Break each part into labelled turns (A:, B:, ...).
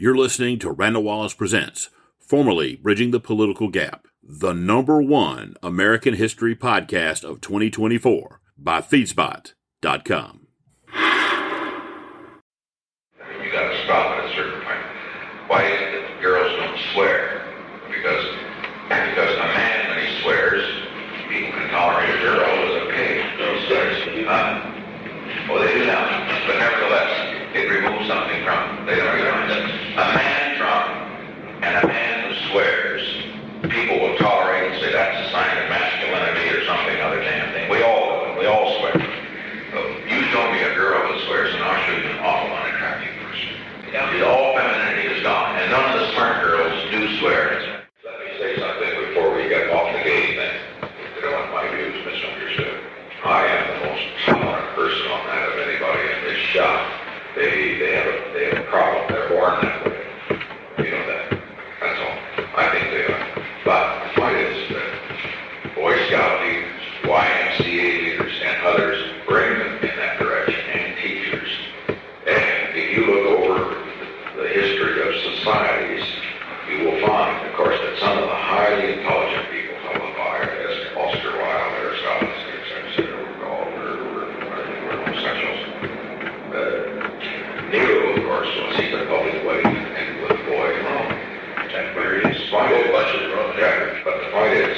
A: You're listening to Randall Wallace Presents, formerly Bridging the Political Gap, the number one American history podcast of 2024 by Feedspot.com.
B: You got to stop at a certain point. Why is it that girls don't swear? Because because a man when he swears, people can tolerate a girl is okay. Girls swears. Huh? Well, they do now, but nevertheless, it removes something from. They don't realize it. A man drunk and a man who swears, people will tolerate and say that's a sign of masculinity or something other damn thing. We all do it. We all swear. So you show me a girl who swears, and I'll show you an awful unattractive person. Yeah. All femininity is gone, and none of the smart girls do swear. Let me say something before we get off the gate thing. I don't want my views misunderstood. I am the most tolerant person on that of anybody in this shop. They they have a they have a problem. They're born that way. You know that. That's all. I think they are. But the point is that Boy Scout leaders, YMCA leaders, and others bring them in that direction, and teachers. And if you look over the history of societies, you will find, of course, that some of the highly intelligent people, some of the as Oscar Wilde, Aristotle, etc., were all were, were, were, were homosexuals. Uh, Nero, of course, was he the public way and with a boy in Rome. And various point is, bunch of Rome, yeah, but the point is,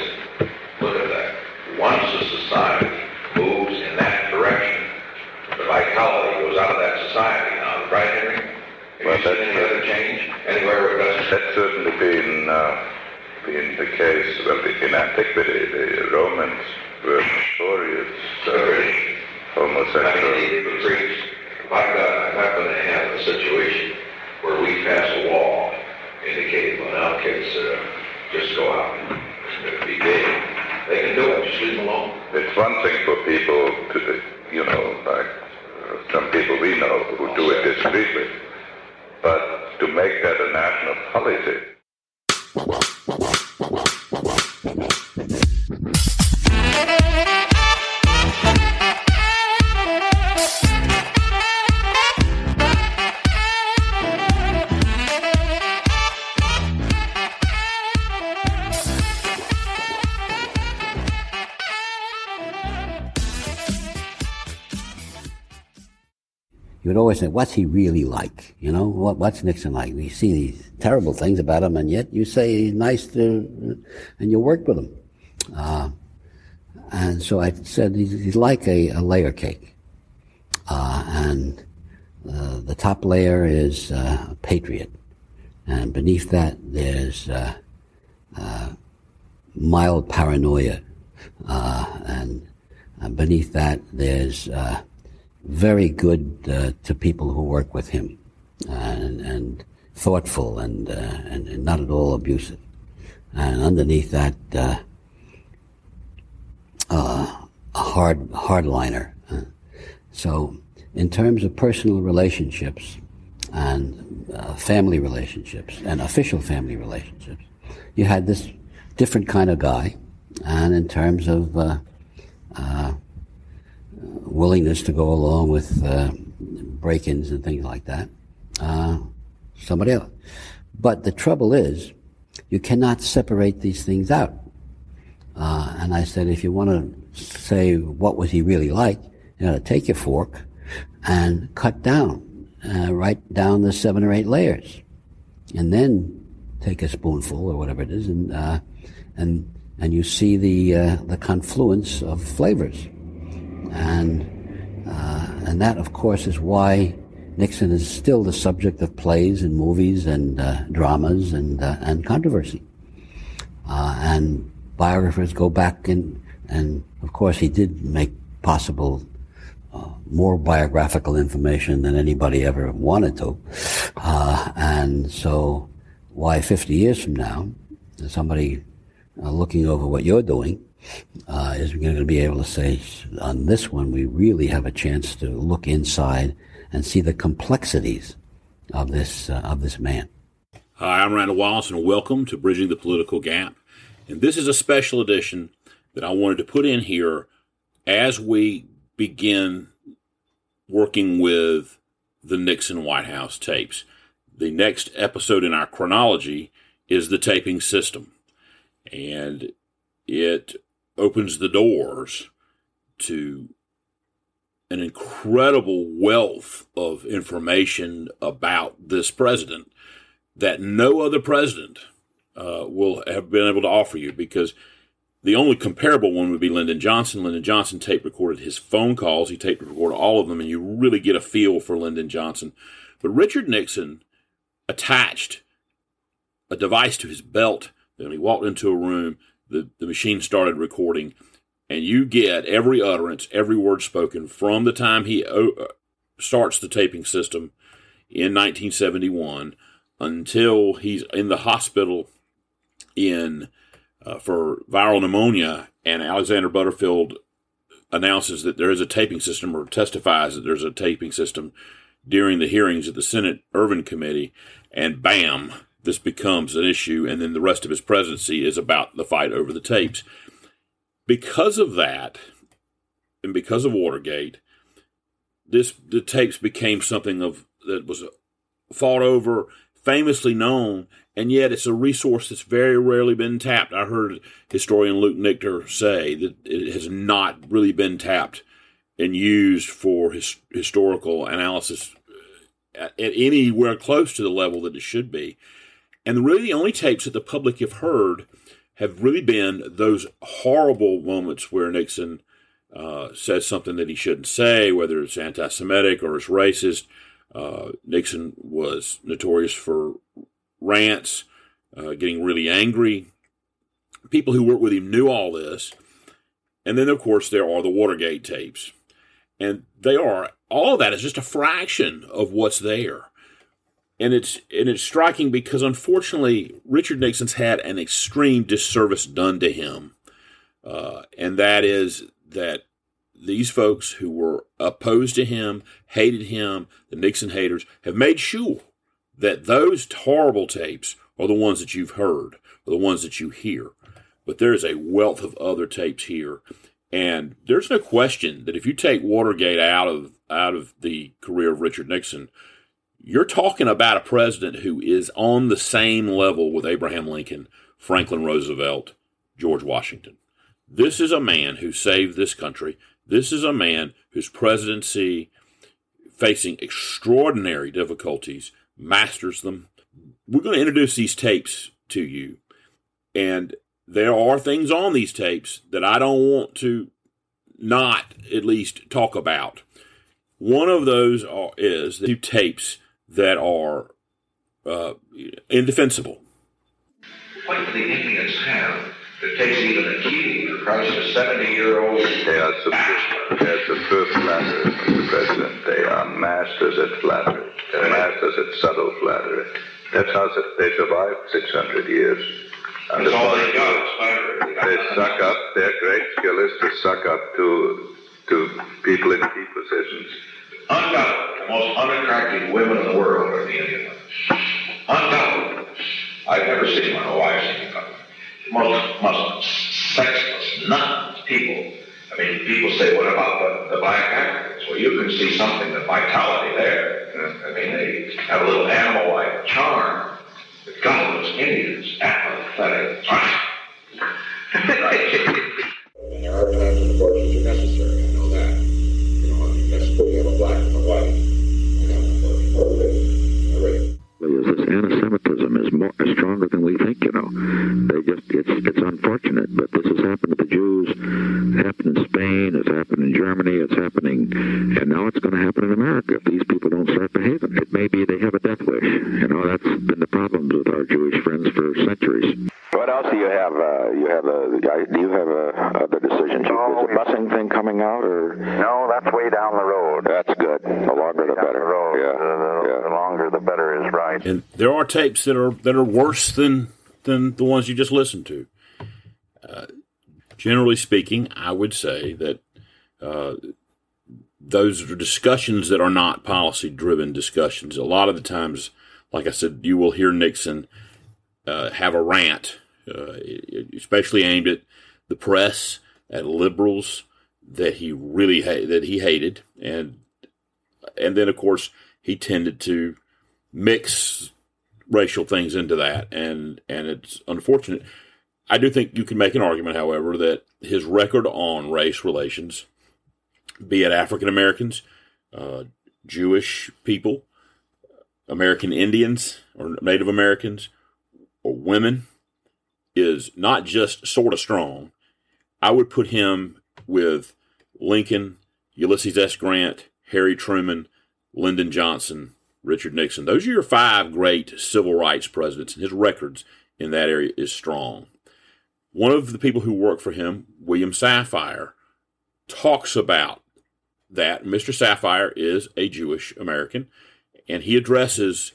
B: look at that. Once a society moves in that direction, the vitality goes out of that society. Now, right, Henry? Have
C: Well,
B: you seen
C: that's-
B: any other change anywhere where it doesn't?
C: That's certainly been uh, been the case. Well, in antiquity, the Romans were notorious
B: The
C: uh,
B: British. I mean,
C: homosexual.
B: it was preached. If I got, I happen to have a situation where we pass a law indicating, well, now kids, uh, just go out and be gay. They can do it, just leave them alone.
C: It's one thing for people to, you know, like uh, some people we know but to make that a national policy.
D: What's he really like? You know, what, what's Nixon like? You see these terrible things about him, and yet you say he's nice to, and you worked with him. Uh, and so I said he's, he's like a, a layer cake. Uh, and uh, the top layer is uh, a patriot. And beneath that, there's uh, uh, mild paranoia. And beneath that, there's very good uh, to people who work with him, and, and thoughtful and, uh, and and not at all abusive. And underneath that, uh, uh, a hard hardliner. Uh, so, in terms of personal relationships and uh, family relationships and official family relationships, you had this different kind of guy, and in terms of uh, uh, willingness to go along with uh, break-ins and things like that. Uh, somebody else. But the trouble is, you cannot separate these things out. Uh, and I said, if you want to say what was he really like, you know, take your fork and cut down, uh, right down the seven or eight layers, and then take a spoonful or whatever it is, and uh, and and you see the uh, the confluence of flavors and uh, and that, of course, is why Nixon is still the subject of plays and movies and uh, dramas and uh, and controversy. Uh, and biographers go back and and of course he did make possible uh, more biographical information than anybody ever wanted to, uh, and so why 50 years from now, somebody looking over what you're doing uh, is going to be able to say, on this one, we really have a chance to look inside and see the complexities of this uh, of this man.
A: Hi, I'm Randall Wallace, and welcome to Bridging the Political Gap. And this is a special edition that I wanted to put in here as we begin working with the Nixon White House tapes. the next episode in our chronology is the taping system. And it opens the doors to an incredible wealth of information about this president that no other president uh, will have been able to offer you because the only comparable one would be Lyndon Johnson. Lyndon Johnson tape recorded his phone calls. He tape recorded all of them, and you really get a feel for Lyndon Johnson. But Richard Nixon attached a device to his belt. Then he walked into a room. The, the machine started recording, and you get every utterance, every word spoken from the time he uh, starts the taping system in 1971 until he's in the hospital in uh, for viral pneumonia, and Alexander Butterfield announces that there is a taping system or testifies that there's a taping system during the hearings at the Senate Ervin Committee, and bam, this becomes an issue, and then the rest of his presidency is about the fight over the tapes. Because of that, and because of Watergate, this the tapes became something of that was fought over, famously known, and yet it's a resource that's very rarely been tapped. I heard historian Luke Nichter say that it has not really been tapped and used for his, historical analysis at, at anywhere close to the level that it should be. And really, the only tapes that the public have heard have really been those horrible moments where Nixon uh, says something that he shouldn't say, whether it's anti Semitic or it's racist. Uh, Nixon was notorious for rants, uh, getting really angry. People who worked with him knew all this. And then, of course, there are the Watergate tapes. And they are, all that is just a fraction of what's there. And it's and it's striking because unfortunately Richard Nixon's had an extreme disservice done to him, uh, and that is that these folks who were opposed to him, hated him, the Nixon haters, have made sure that those horrible tapes are the ones that you've heard, are the ones that you hear. But there's a wealth of other tapes here. And there's no question that if you take Watergate out of out of the career of Richard Nixon, you're talking about a president who is on the same level with Abraham Lincoln, Franklin Roosevelt, George Washington. This is a man who saved this country. This is a man whose presidency, facing extraordinary difficulties, masters them. We're going to introduce these tapes to you. And there are things on these tapes that I don't want to not at least talk about. One of those are, is the tapes that are uh, indefensible.
B: What do the Indians have that takes even a key for Christ, a 70 year old
C: They are super, they are superb flatterers, Mr. President. They are masters at flattery. They're masters at subtle flattery. That's how they survived 600 years. And
B: That's all they got. is flattery.
C: They suck up. Their great skill is to suck up to to people in key positions.
B: Undoubtedly, the most unattractive women in the world are the Indian women. Undoubtedly. I've never seen one. Oh, I've seen them. Most, most sexless, nuts people. I mean, people say, what about the, the black Africans? Well, you can see something, the vitality there. I mean, they have a little animal-like charm. But God, Indians, apathetic
E: there are times when abortions are necessary. I know that. You know, I mean, that's where you have a black and a white. You know, or, or race. A race.
F: is this anti-Semitism is more is stronger than we think. You know, they just it's it's unfortunate, but this has happened to the Jews. It happened in Spain. It's happened in Germany. It's happening, and now it's going to happen in America if these people don't start behaving. It may be they have a death wish. You know, that's been the problems with our Jewish friends for centuries.
G: What else do you have? Uh, you have a. Do you have a other decisions?
C: No,
G: Is the busing thing coming out, or
C: No, that's way down the road.
G: that's good? The longer the better. Yeah, yeah.
C: Right.
A: And there are tapes that are that are worse than than the ones you just listened to. Uh, generally speaking, I would say that uh, those are discussions that are not policy driven discussions. A lot of the times, like I said, you will hear Nixon uh, have a rant, uh, especially aimed at the press, at liberals that he really ha- that he hated, and and then of course he tended to mix racial things into that, and and it's unfortunate. I do think you can make an argument, however, that his record on race relations, be it African Americans, uh, Jewish people, American Indians or Native Americans, or women, is not just sort of strong. I would put him with Lincoln, Ulysses S. Grant, Harry Truman, Lyndon Johnson, Richard Nixon. Those are your five great civil rights presidents, and his records in that area is strong. One of the people who worked for him, William Safire, talks about that. Mr. Safire is a Jewish American, and he addresses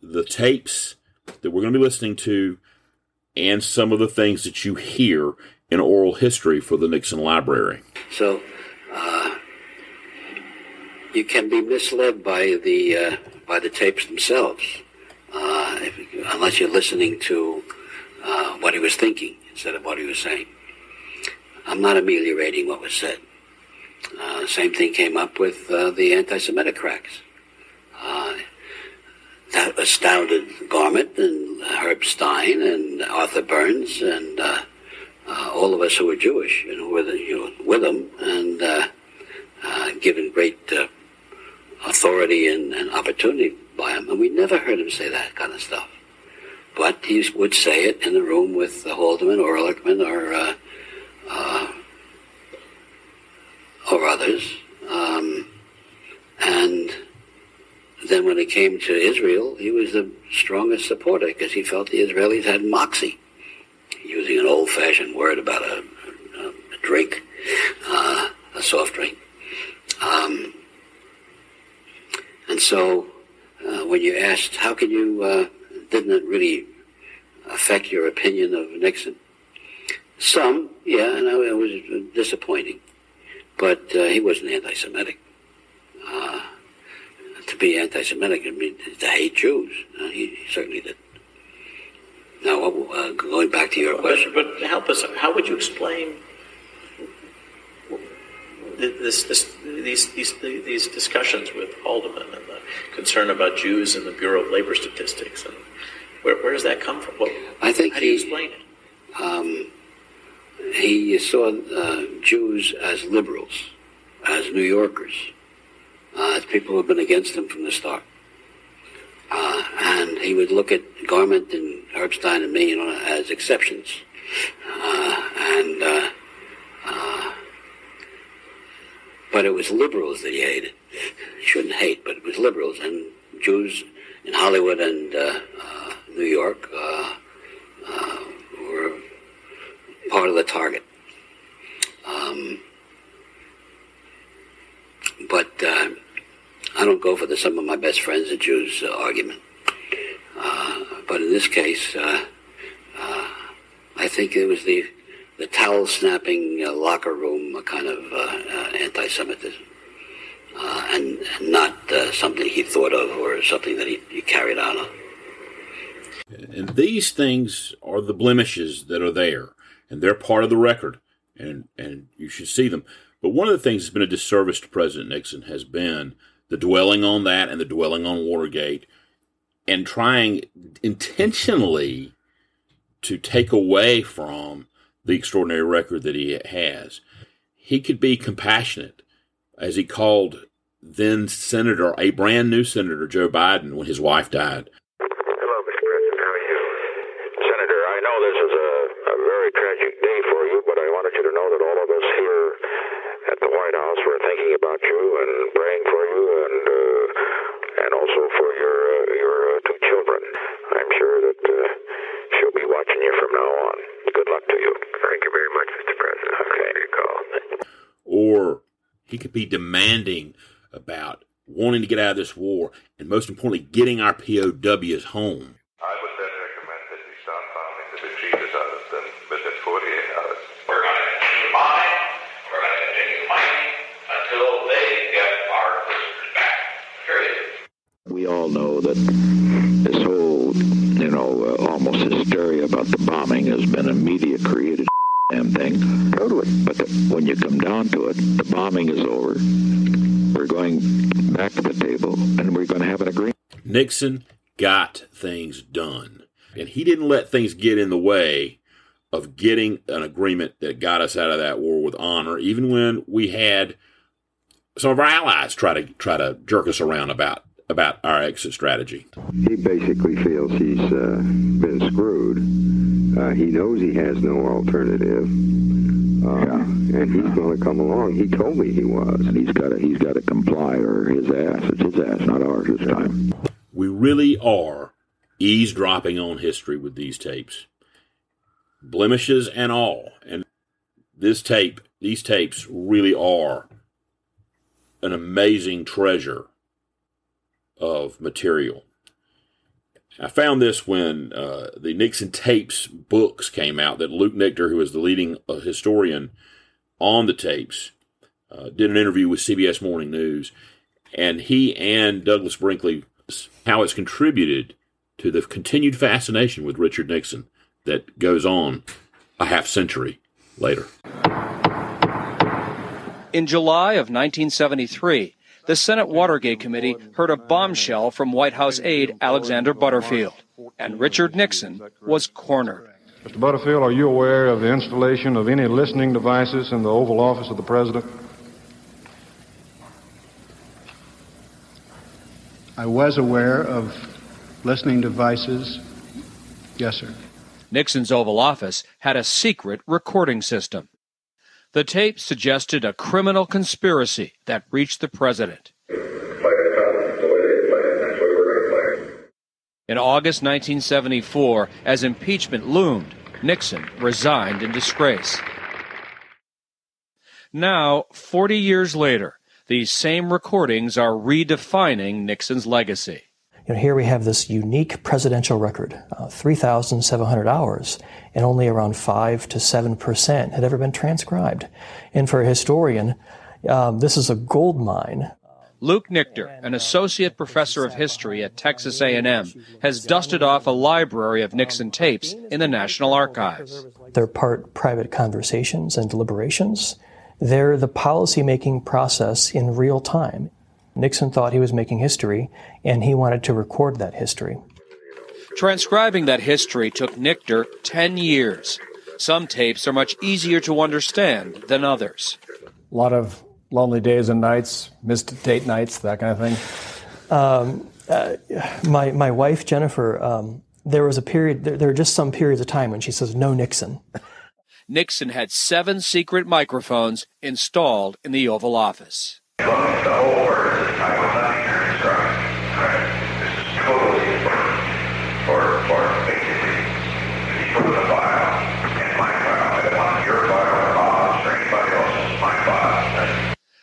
A: the tapes that we're going to be listening to and some of the things that you hear in oral history for the Nixon Library.
H: So, uh, you can be misled by the uh, by the tapes themselves, uh, if, unless you're listening to uh, what he was thinking instead of what he was saying. I'm not ameliorating what was said. Uh, same thing came up with uh, the anti-Semitic cracks. Uh, that astounded Garment and Herb Stein and Arthur Burns and uh, all of us who were Jewish and who were the, you know, with them and given great authority and, and, opportunity by him. And we never heard him say that kind of stuff. But he would say it in the room with the Haldeman or Ehrlichman or or others. Um, and then when it came to Israel, he was the strongest supporter because he felt the Israelis had moxie, using an old-fashioned word about a, a drink, uh, a soft drink. Um, and so uh, when you asked, how can you, uh, didn't it really affect your opinion of Nixon? Some, yeah, and it was disappointing. But uh, he wasn't anti-Semitic. Uh, to be anti-Semitic, I mean, to hate Jews. Uh, he, he, certainly did. Now, uh, going back to your question.
I: But, but, help us, how would you explain this, this, these, these, these discussions with Haldeman and concern about Jews and the Bureau of Labor Statistics? And where, where does that come from? What,
H: I think
I: how
H: he,
I: do you explain it?
H: Um, he saw uh, Jews as liberals, as New Yorkers, uh, as people who have been against him from the start. Uh, and he would look at Garment and Herb Stein and me you know, as exceptions. Uh, and uh, uh, but it was liberals that he hated. Shouldn't hate, but it was liberals and Jews in Hollywood and New York were part of the target. Um, but uh, I don't go for the some of my best friends are Jews uh, argument. Uh, but in this case, uh, uh, I think it was the the towel snapping uh, locker room kind of anti-Semitism, and, not uh, something he thought of or something that he, he carried on.
A: And these things are the blemishes that are there and they're part of the record, and and you should see them. But one of the things that's been a disservice to President Nixon has been the dwelling on that and the dwelling on Watergate, and trying intentionally to take away from the extraordinary record that he has. He could be compassionate, as he called then Senator, a brand new Senator, Joe Biden, when his wife died.
G: Hello, Mr. President. How are you? Senator, I know this is a, a very tragic day for you, but I wanted you to know that all of us here at the White House were thinking about you and praying for you and uh, and also for your uh, your uh, two children. I'm sure that uh, she'll be watching you from now on. Good luck to you.
E: Thank you very much, Mr. President.
G: Okay.
E: Call.
A: Or he could be demanding about wanting to get out of this war and most importantly getting our POWs home. Nixon got things done. And he didn't let things get in the way of getting an agreement that got us out of that war with honor, even when we had some of our allies try to try to jerk us around about about our exit strategy.
F: He basically feels he's uh, been screwed. Uh, he knows he has no alternative. Uh, yeah. and he's going to come along. He told me he was, and he's got to he's got to comply, or his ass. It's his ass, not ours this time.
A: Really are eavesdropping on history with these tapes, blemishes and all. And this tape, these tapes, really are an amazing treasure of material. I found this when uh, the Nixon tapes books came out that Luke Nichter, who is the leading uh, historian on the tapes, uh, did an interview with CBS Morning News, and he and Douglas Brinkley how it's contributed to the continued fascination with Richard Nixon that goes on a half century later.
J: In July of 1973, the Senate Watergate Committee heard a bombshell from White House aide Alexander Butterfield, and Richard Nixon was cornered.
K: Mr. Butterfield, are you aware of the installation of any listening devices in the Oval Office of the President?
L: I was aware of listening devices. Yes, sir.
J: Nixon's Oval Office had a secret recording system. The tape suggested a criminal conspiracy that reached the president. In August 1974, as impeachment loomed, Nixon resigned in disgrace. Now, 40 years later, these same recordings are redefining Nixon's legacy.
M: You know, here we have this unique presidential record, uh, 3,700 hours, and only around 5 to 7% had ever been transcribed. And for a historian, um, this is a gold mine.
J: Luke Nichter, an associate professor of history at Texas A&M, has dusted off a library of Nixon tapes in the National Archives.
M: They're part private conversations and deliberations. They're the policy-making process in real time. Nixon thought he was making history, and he wanted to record that history.
J: Transcribing that history took Nichter 10 years. Some tapes are much easier to understand than others.
N: A lot of lonely days and nights, missed date nights, that kind of thing.
M: Um, uh, my my wife Jennifer, um, there was a period. There, there are just some periods of time when she says no Nixon.
J: Nixon had seven secret microphones installed in the Oval Office.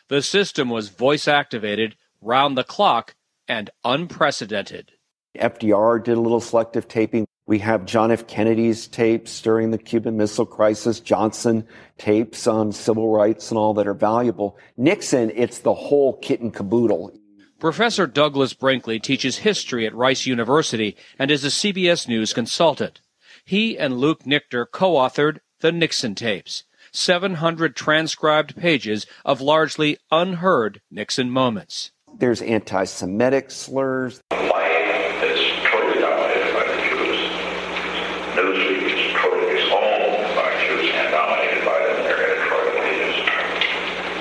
J: The system was voice activated, round the clock, and unprecedented.
O: FDR did a little selective taping. We have John F. Kennedy's tapes during the Cuban Missile Crisis, Johnson tapes on civil rights and all that are valuable. Nixon, it's the whole kit and caboodle.
J: Professor Douglas Brinkley teaches history at Rice University and is a CBS News consultant. He and Luke Nichter co-authored the Nixon tapes. 700 transcribed pages of largely unheard Nixon moments.
O: There's anti Semitic slurs.
B: Life is totally dominated by the Jews. Newsweek is totally owned by Jews and dominated by them in their editorial pages.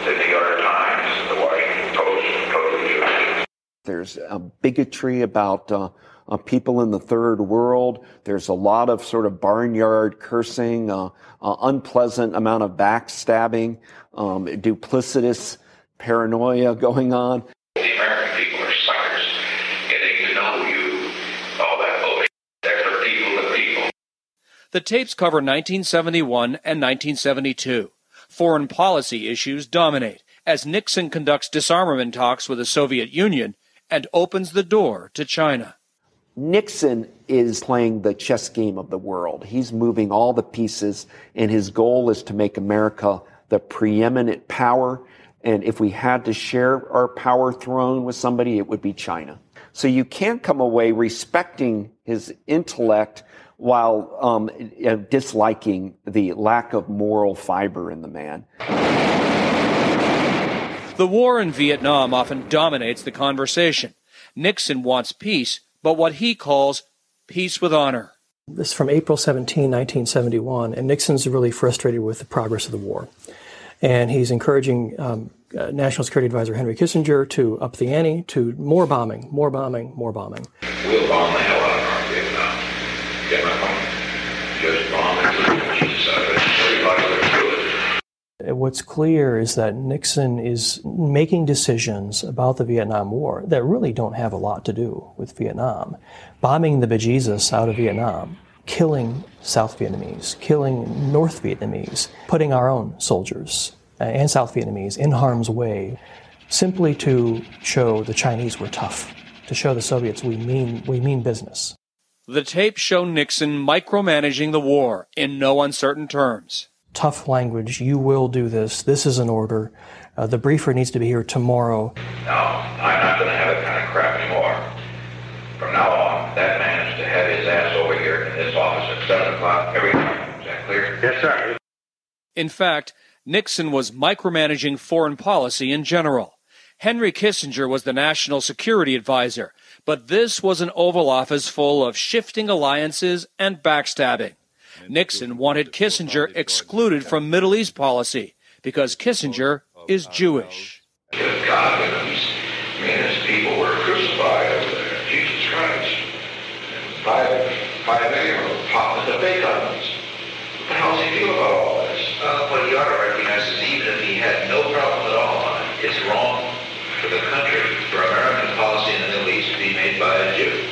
B: The New York Times, the Washington Post, totally Jewish.
O: There's a bigotry about uh, uh, people in the third world. There's a lot of sort of barnyard cursing, uh, uh, unpleasant amount of backstabbing, um, duplicitous paranoia going on.
B: The American people are suckers. Getting to know you, all that bullshit. They're people to people.
J: The tapes cover 1971 and 1972. Foreign policy issues dominate as Nixon conducts disarmament talks with the Soviet Union and opens the door to China.
O: Nixon is playing the chess game of the world. He's moving all the pieces, and his goal is to make America the preeminent power. And if we had to share our power throne with somebody, it would be China. So you can't come away respecting his intellect while um, disliking the lack of moral fiber in the man.
J: The war in Vietnam often dominates the conversation. Nixon wants peace, but what he calls peace with honor.
M: This is from April 17, 1971, and Nixon's really frustrated with the progress of the war. And he's encouraging um, uh, National Security Advisor Henry Kissinger to up the ante to more bombing, more bombing, more bombing.
B: We'll bomb the hell out of North Vietnam. Get my point? Just bomb it to Jesus out of it. Everybody will do it.
M: What's clear is that Nixon is making decisions about the Vietnam War that really don't have a lot to do with Vietnam. Bombing the bejesus out of Vietnam, killing South Vietnamese, killing North Vietnamese, putting our own soldiers uh, and South Vietnamese in harm's way, simply to show the Chinese were tough, to show the Soviets we mean, we mean business.
J: The tapes show Nixon micromanaging the war in no uncertain terms.
M: Tough language, you will do this, this is an order, uh, the briefer needs to be here tomorrow.
B: No, I'm not going to have that kind of crap anymore. From now on, that man is to have his ass over here in this office at 7 o'clock every night. Is that clear?
C: Yes, sir.
J: In fact, Nixon was micromanaging foreign policy in general. Henry Kissinger was the national security advisor, but this was an Oval Office full of shifting alliances and backstabbing. Nixon wanted Kissinger excluded from Middle East policy because Kissinger is Jewish.
B: Good God, these meanest people were crucified over there. Jesus Christ. Five, five million of the fake ovens. What the does he feel about all this? Uh, what he ought to recognize is even if he had no problem at all on it, it's wrong for the country, for American policy in the Middle East to be made by a Jew.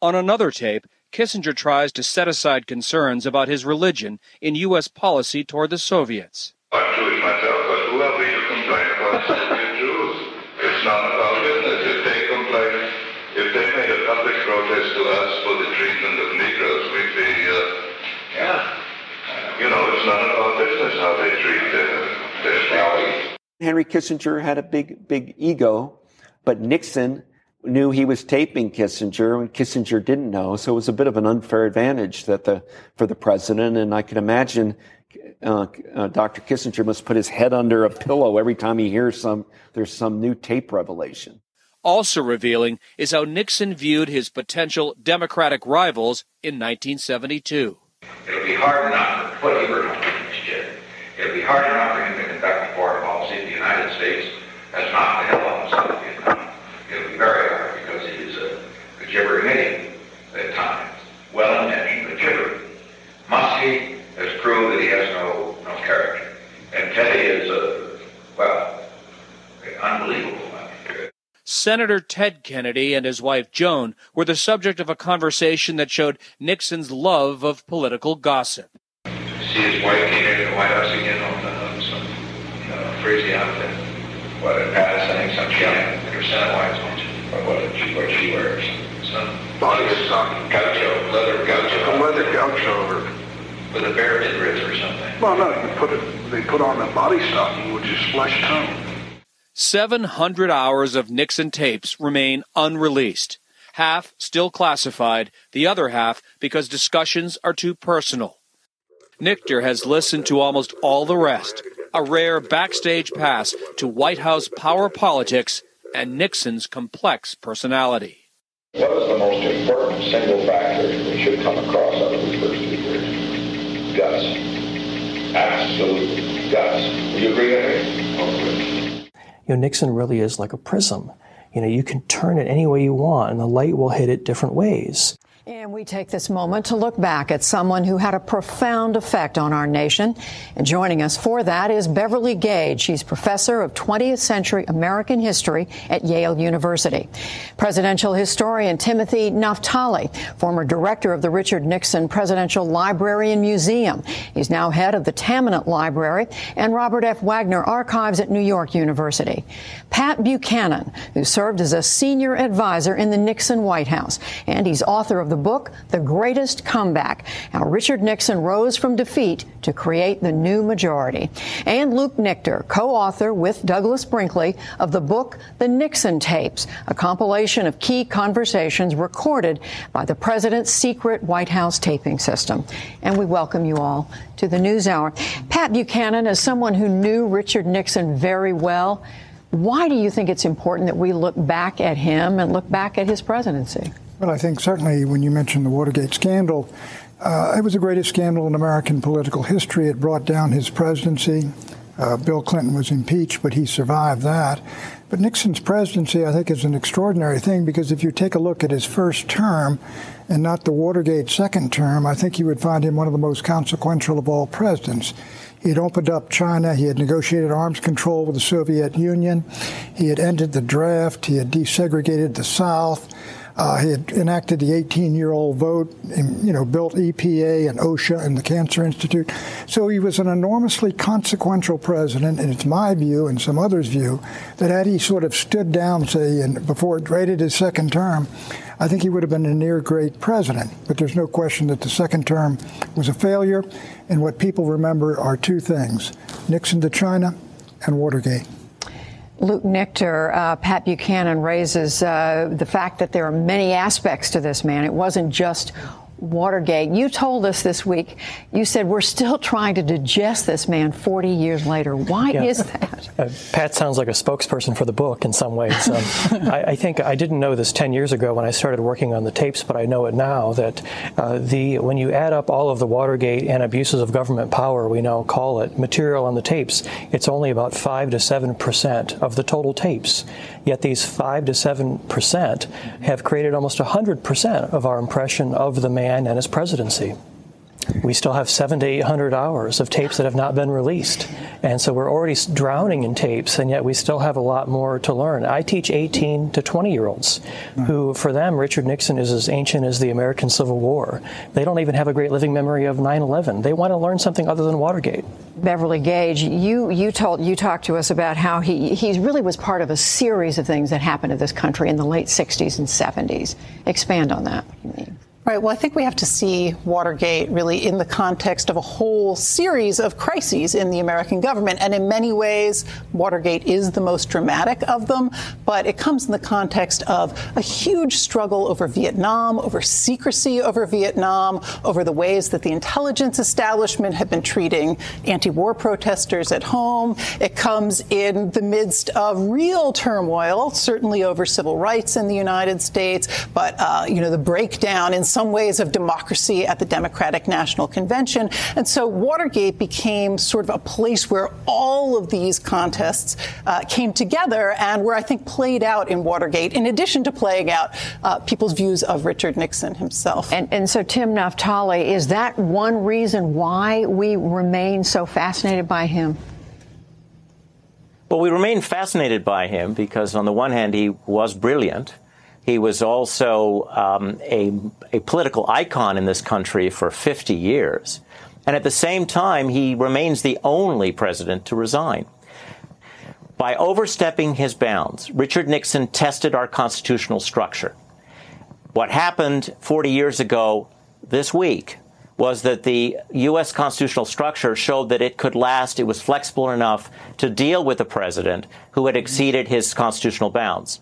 J: On another tape, Kissinger tries to set aside concerns about his religion in U.S. policy toward the Soviets.
C: I'm Jewish myself, but who are we to complain about Soviet Jews? It's none of our business. If they complain, if they made a public protest to us for the treatment of Negroes, we'd be, uh, yeah. You know, it's none of our business how they treat their, their family.
O: Henry Kissinger had a big, big ego, but Nixon knew he was taping Kissinger and Kissinger didn't know. So it was a bit of an unfair advantage that the, for the president. And I can imagine uh, uh, Dr. Kissinger must put his head under a pillow every time he hears some, there's some new tape revelation.
J: Also revealing is how Nixon viewed his potential Democratic rivals in 1972.
B: It'll be hard enough for whatever this kid. It'll be hard enough for him to conduct a foreign policy if the United States has knocked the hell out of South Vietnam. It'll be very hard because he's a, a gibbering idiot at times. Well intentioned, but gibbering. Muskie has proved that he has no, no character. And Teddy is, uh, well, unbelievable.
J: Senator Ted Kennedy and his wife Joan were the subject of a conversation that showed Nixon's love of political gossip.
B: See his wife came into the White House again on, uh, some uh, crazy outfit. What a past, I think some giant percent white What, what, she, what she wears. Some
C: Body stocking.
B: gaucho, leather gaucho.
C: A leather gaucho over.
B: With a bare midriff or something.
C: Well, no, you put it, they put on a body stocking, which is flesh tone.
J: 700 hours of Nixon tapes remain unreleased. Half still classified, the other half because discussions are too personal. Nichter has listened to almost all the rest, a rare backstage pass to White House power politics and Nixon's complex personality.
G: What is the most important single factor we should come across out of these first years? Guts. Absolute guts. Do you agree me?
M: You know, Nixon really is like a prism. You know, you can turn it any way you want and the light will hit it different ways.
P: And we take this moment to look back at someone who had a profound effect on our nation. And joining us for that is Beverly Gage. She's professor of 20th century American history at Yale University. Presidential historian Timothy Naftali, former director of the Richard Nixon Presidential Library and Museum. He's now head of the Tamiment Library and Robert F. Wagner Archives at New York University. Pat Buchanan, who served as a senior advisor in the Nixon White House, and he's author of the book, The Greatest Comeback How Richard Nixon Rose from Defeat to Create the New Majority. And Luke Nichter, co author with Douglas Brinkley of the book, The Nixon Tapes, a compilation of key conversations recorded by the president's secret White House taping system. And we welcome you all to the NewsHour. Pat Buchanan, as someone who knew Richard Nixon very well, Why do you think it's important that we look back at him and look back at his presidency?
Q: I think certainly when you mentioned the Watergate scandal, uh, it was the greatest scandal in American political history. It brought down his presidency. Uh, Bill Clinton was impeached, but he survived that. But Nixon's presidency, I think, is an extraordinary thing because if you take a look at his first term and not the Watergate second term, I think you would find him one of the most consequential of all presidents. He had opened up China. He had negotiated arms control with the Soviet Union. He had ended the draft. He had desegregated the South. Uh, he had enacted the 18-year-old vote, and, you know, built EPA and OSHA and the Cancer Institute. So he was an enormously consequential president, and it's my view and some others' view that had he sort of stood down, say, and before it rated his second term, I think he would have been a near great president. But there's no question that the second term was a failure, and what people remember are two things: Nixon to China and Watergate.
P: Luke Nichter, uh, Pat Buchanan raises uh, the fact that there are many aspects to this man. It wasn't just Watergate. You told us this week, you said we're still trying to digest this man 40 years later. Why yeah. is that?
M: Uh, Pat sounds like a spokesperson for the book in some ways. Um, I, I, think I didn't know this 10 years ago when I started working on the tapes, but I know it now that uh, the when you add up all of the Watergate and abuses of government power, we now call it material on the tapes, it's only about 5 to 7 percent of the total tapes. Yet these 5 to 7 percent have created almost 100 percent of our impression of the man and his presidency. We still have seven to 800 hours of tapes that have not been released. And so we're already drowning in tapes, and yet we still have a lot more to learn. I teach 18 to 20 year olds hmm. who, for them, Richard Nixon is as ancient as the American Civil War. They don't even have a great living memory of 9 11. They want to learn something other than Watergate.
P: Beverly Gage, you, you, told, you talked to us about how he, he really was part of a series of things that happened to this country in the late 60s and 70s. Expand on that.
R: Right. Well, I think we have to see Watergate really in the context of a whole series of crises in the American government. And in many ways, Watergate is the most dramatic of them. But it comes in the context of a huge struggle over Vietnam, over secrecy over Vietnam, over the ways that the intelligence establishment had been treating anti war protesters at home. It comes in the midst of real turmoil, certainly over civil rights in the United States, but, uh, you know, the breakdown in some ways of democracy at the Democratic National Convention. And so Watergate became sort of a place where all of these contests uh, came together and were, I think, played out in Watergate, in addition to playing out uh, people's views of Richard Nixon himself.
P: And, and so, Tim Naftali, is that one reason why we remain so fascinated by him?
S: Well, we remain fascinated by him because, on the one hand, he was brilliant. He was also um, a, a political icon in this country for 50 years. And at the same time, he remains the only president to resign. By overstepping his bounds, Richard Nixon tested our constitutional structure. What happened 40 years ago this week was that the U.S. constitutional structure showed that it could last, it was flexible enough to deal with a president who had exceeded his constitutional bounds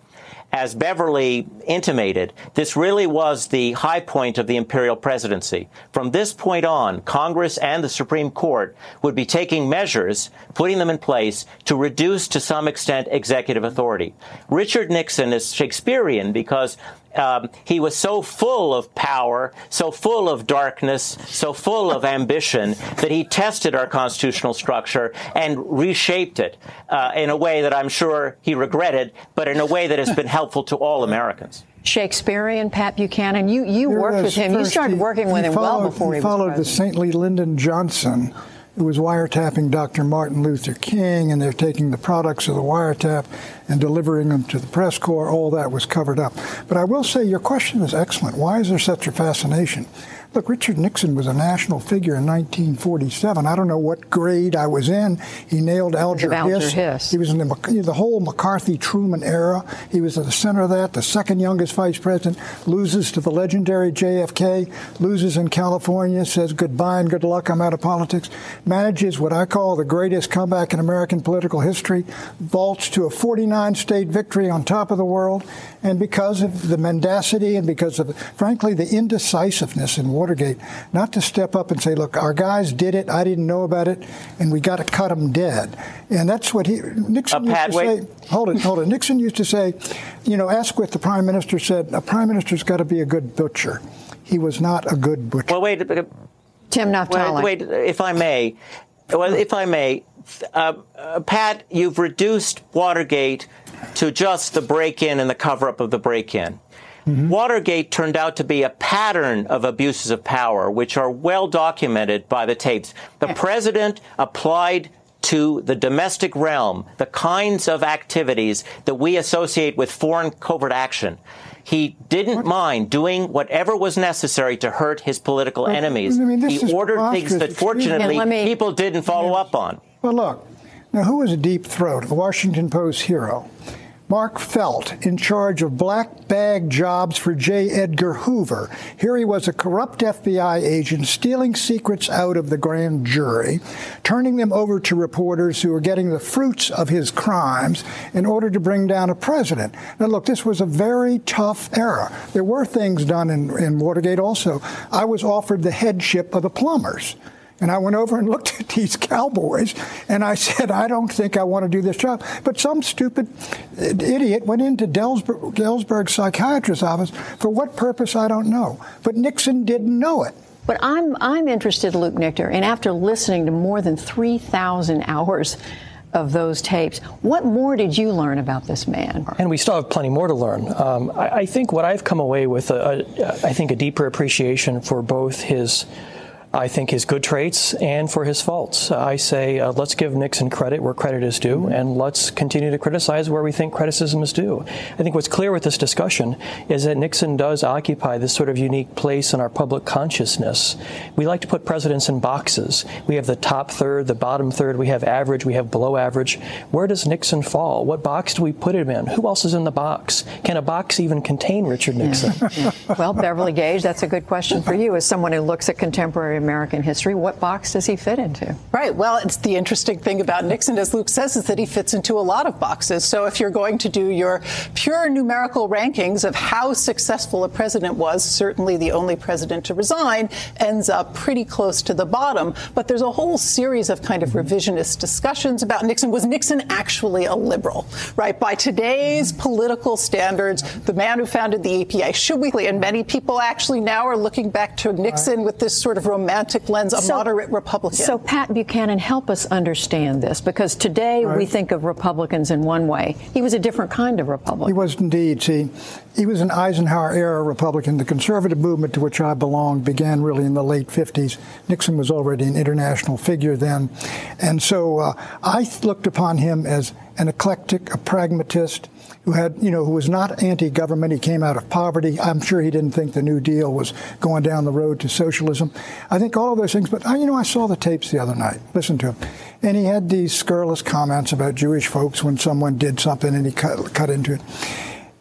S: as Beverly intimated, this really was the high point of the imperial presidency. From this point on, Congress and the Supreme Court would be taking measures, putting them in place to reduce to some extent executive authority. Richard Nixon is Shakespearean because um, he was so full of power, so full of darkness, so full of ambition that he tested our constitutional structure and reshaped it uh, in a way that I'm sure he regretted, but in a way that has been helpful to all Americans.
P: Shakespearean Pat Buchanan. You you worked with him. You started working with him
Q: followed,
P: well before
Q: he,
P: he
Q: followed
P: the
Q: saintly Lyndon Johnson who was wiretapping Dr. Martin Luther King, and they're taking the products of the wiretap and delivering them to the press corps. All that was covered up. But I will say your question is excellent. Why is there such a fascination? Look, Richard Nixon was a national figure in 1947. I don't know what grade I was in. He nailed Alger,
P: Alger
Q: Hiss.
P: Hiss.
Q: He was in the, the whole McCarthy Truman era. He was at the center of that. The second youngest vice president loses to the legendary JFK, loses in California, says goodbye and good luck. I'm out of politics. Manages what I call the greatest comeback in American political history, vaults to a 49 state victory on top of the world. And because of the mendacity and because of, frankly, the indecisiveness in Watergate, not to step up and say, look, our guys did it, I didn't know about it, and we got to cut them dead. And that's what he, Nixon
S: uh,
Q: used to say, hold it, hold it. Nixon used to say, you know, Asquith, the prime minister, said, a prime minister's got to be a good butcher. He was not a good butcher.
S: Well, wait.
P: Tim Naftali.
S: Wait, wait, if I may, well, if I may, uh, uh, Pat, you've reduced Watergate to just the break-in and the cover-up of the break-in. Mm-hmm. Watergate turned out to be a pattern of abuses of power, which are well documented by the tapes. The president applied to the domestic realm the kinds of activities that we associate with foreign covert action. He didn't mind doing whatever was necessary to hurt his political
Q: Well,
S: enemies.
Q: I mean,
S: he ordered things that fortunately
Q: me-
S: people didn't follow up on.
Q: Well, look, now who was a deep throat? The Washington Post hero. Mark Felt, in charge of black bag jobs for J. Edgar Hoover. Here he was a corrupt FBI agent stealing secrets out of the grand jury, turning them over to reporters who were getting the fruits of his crimes in order to bring down a president. Now, look, this was a very tough era. There were things done in, in Watergate also. I was offered the headship of the plumbers. And I went over and looked at these cowboys, and I said, I don't think I want to do this job. But some stupid idiot went into Dellsberg, Dellsberg's psychiatrist's office for what purpose, I don't know. But Nixon didn't know it.
P: But I'm I'm interested, Luke Nichter, and after listening to more than three thousand hours of those tapes, what more did you learn about this man?
M: And we still have plenty more to learn. Um, I, I, think what I've come away with, a, a, I think, a deeper appreciation for both his. I think his good traits and for his faults. I say uh, let's give Nixon credit where credit is due, and let's continue to criticize where we think criticism is due. I think what's clear with this discussion is that Nixon does occupy this sort of unique place in our public consciousness. We like to put presidents in boxes. We have the top third, the bottom third, we have average, we have below average. Where does Nixon fall? What box do we put him in? Who else is in the box? Can a box even contain Richard Nixon?
P: Yeah. Yeah. Well, Beverly Gage, that's a good question for you as someone who looks at contemporary American history. What box does he fit into?
R: Right. Well, it's the interesting thing about Nixon, as Luke says, is that he fits into a lot of boxes. So if you're going to do your pure numerical rankings of how successful a president was, certainly the only president to resign ends up pretty close to the bottom. But there's a whole series of kind of mm-hmm. revisionist discussions about Nixon. Was Nixon actually a liberal? Right. By today's mm-hmm. political standards, the man who founded the EPA, should we? And many people actually now are looking back to Nixon with this sort of romantic lens, a so, moderate Republican.
P: So, Pat Buchanan, help us understand this because today right. we think of Republicans in one way. He was a different kind of Republican.
Q: He was indeed. See, he was an Eisenhower era Republican. The conservative movement to which I belonged began really in the late 50s. Nixon was already an international figure then. And so uh, I looked upon him as an eclectic, a pragmatist who had, you know, who was not anti-government. He came out of poverty. I'm sure he didn't think the New Deal was going down the road to socialism. I think all of those things. But you know, I saw the tapes the other night. Listen to him, and he had these scurrilous comments about Jewish folks when someone did something, and he cut cut into it.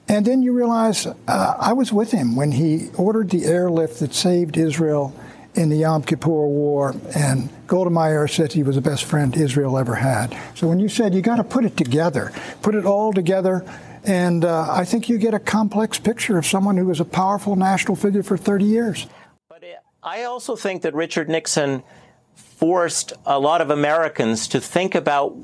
Q: And then you realize uh, I was with him when he ordered the airlift that saved Israel in the Yom Kippur War, and Golda Meir said he was the best friend Israel ever had. So when you said you got to put it together, put it all together, and uh, I think you get a complex picture of someone who was a powerful national figure for 30 years.
S: But I also think that Richard Nixon forced a lot of Americans to think about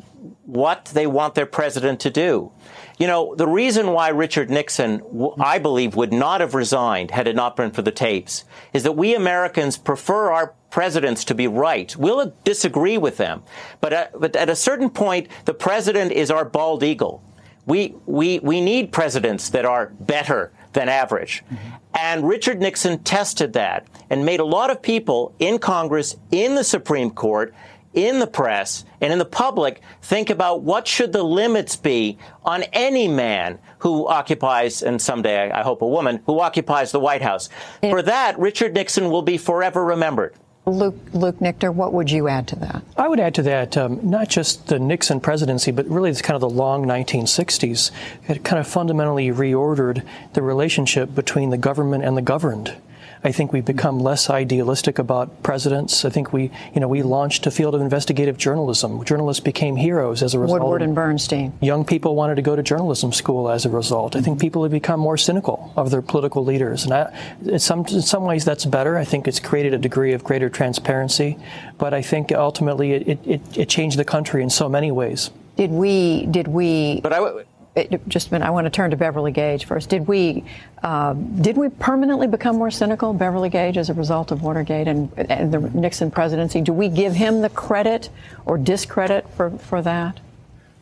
S: what they want their president to do. You know, the reason why Richard Nixon, I believe, would not have resigned had it not been for the tapes is that we Americans prefer our presidents to be right. We'll disagree with them. But at, but at a certain point, the president is our bald eagle. We, we, we need presidents that are better than average. Mm-hmm. And Richard Nixon tested that and made a lot of people in Congress, in the Supreme Court, in the press and in the public think about what should the limits be on any man who occupies, and someday I hope a woman, who occupies the White House. For that, Richard Nixon will be forever remembered.
P: Luke, Luke Nichter, what would you add to that?
M: I would add to that um, not just the Nixon presidency, but really it's kind of the long 1960s. It kind of fundamentally reordered the relationship between the government and the governed. I think we've become less idealistic about presidents. I think we, you know, we launched a field of investigative journalism. Journalists became heroes as a result.
P: Woodward and Bernstein.
M: Young people wanted to go to journalism school as a result. I think mm-hmm. people have become more cynical of their political leaders, and I, in some in some ways that's better. I think it's created a degree of greater transparency, but I think ultimately it, it, it changed the country in so many ways.
P: Did we? Did we?
S: But I. W-
P: just a minute. I want to turn to Beverly Gage first. Did we uh, did we permanently become more cynical, Beverly Gage, as a result of Watergate and, and, the Nixon presidency? Do we give him the credit or discredit for, for that?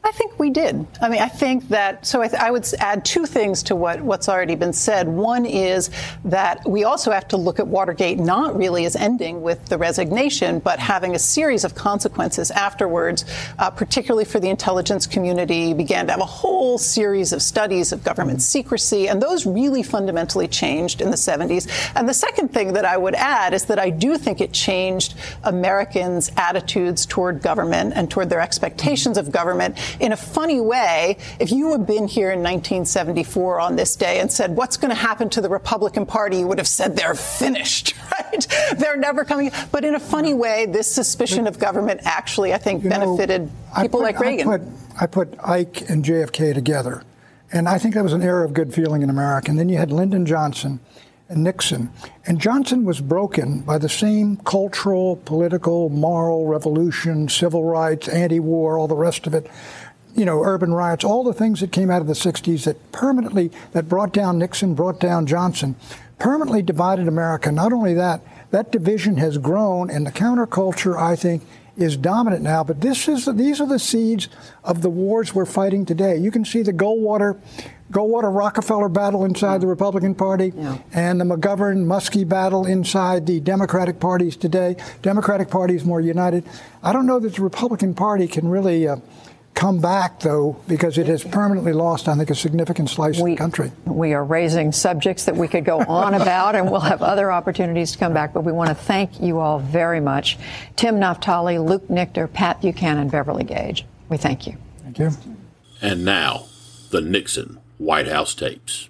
R: I think we did. I mean, I think that, so I, th- I, would add two things to what, what's already been said. One is that we also have to look at Watergate not really as ending with the resignation, but having a series of consequences afterwards, uh, particularly for the intelligence community, began to have a whole series of studies of government secrecy, and those really fundamentally changed in the 70s. And the second thing that I would add is that I do think it changed Americans' attitudes toward government and toward their expectations of government in a funny way, if you had been here in 1974 on this day and said, what's going to happen to the Republican Party, you would have said they're finished, right? They're never coming. But in a funny way, this suspicion of government actually, I think, benefited
Q: know,
R: people
Q: put,
R: like Reagan.
Q: I put, I put Ike and JFK together. And I think that was an era of good feeling in America. And then you had Lyndon Johnson and Nixon. And Johnson was broken by the same cultural, political, moral revolution, civil rights, anti war, all the rest of it. You know, urban riots, all the things that came out of the 60s that permanently, that brought down Nixon, brought down Johnson, permanently divided America. Not only that, that division has grown, and the counterculture, I think, is dominant now. But this is these are the seeds of the wars we're fighting today. You can see the Goldwater Goldwater Rockefeller battle inside the Republican Party
P: yeah.
Q: and the McGovern Muskie battle inside the Democratic parties today. Democratic Party is more united. I don't know that the Republican Party can really uh, come back, though, because it has permanently lost, I think, a significant slice
P: we,
Q: of the country.
P: We are raising subjects that we could go on about, and we'll have other opportunities to come back. But we want to thank you all very much. Tim Naftali, Luke Nichter, Pat Buchanan, Beverly Gage. We thank you.
Q: Thank you.
A: And now, the Nixon White House tapes.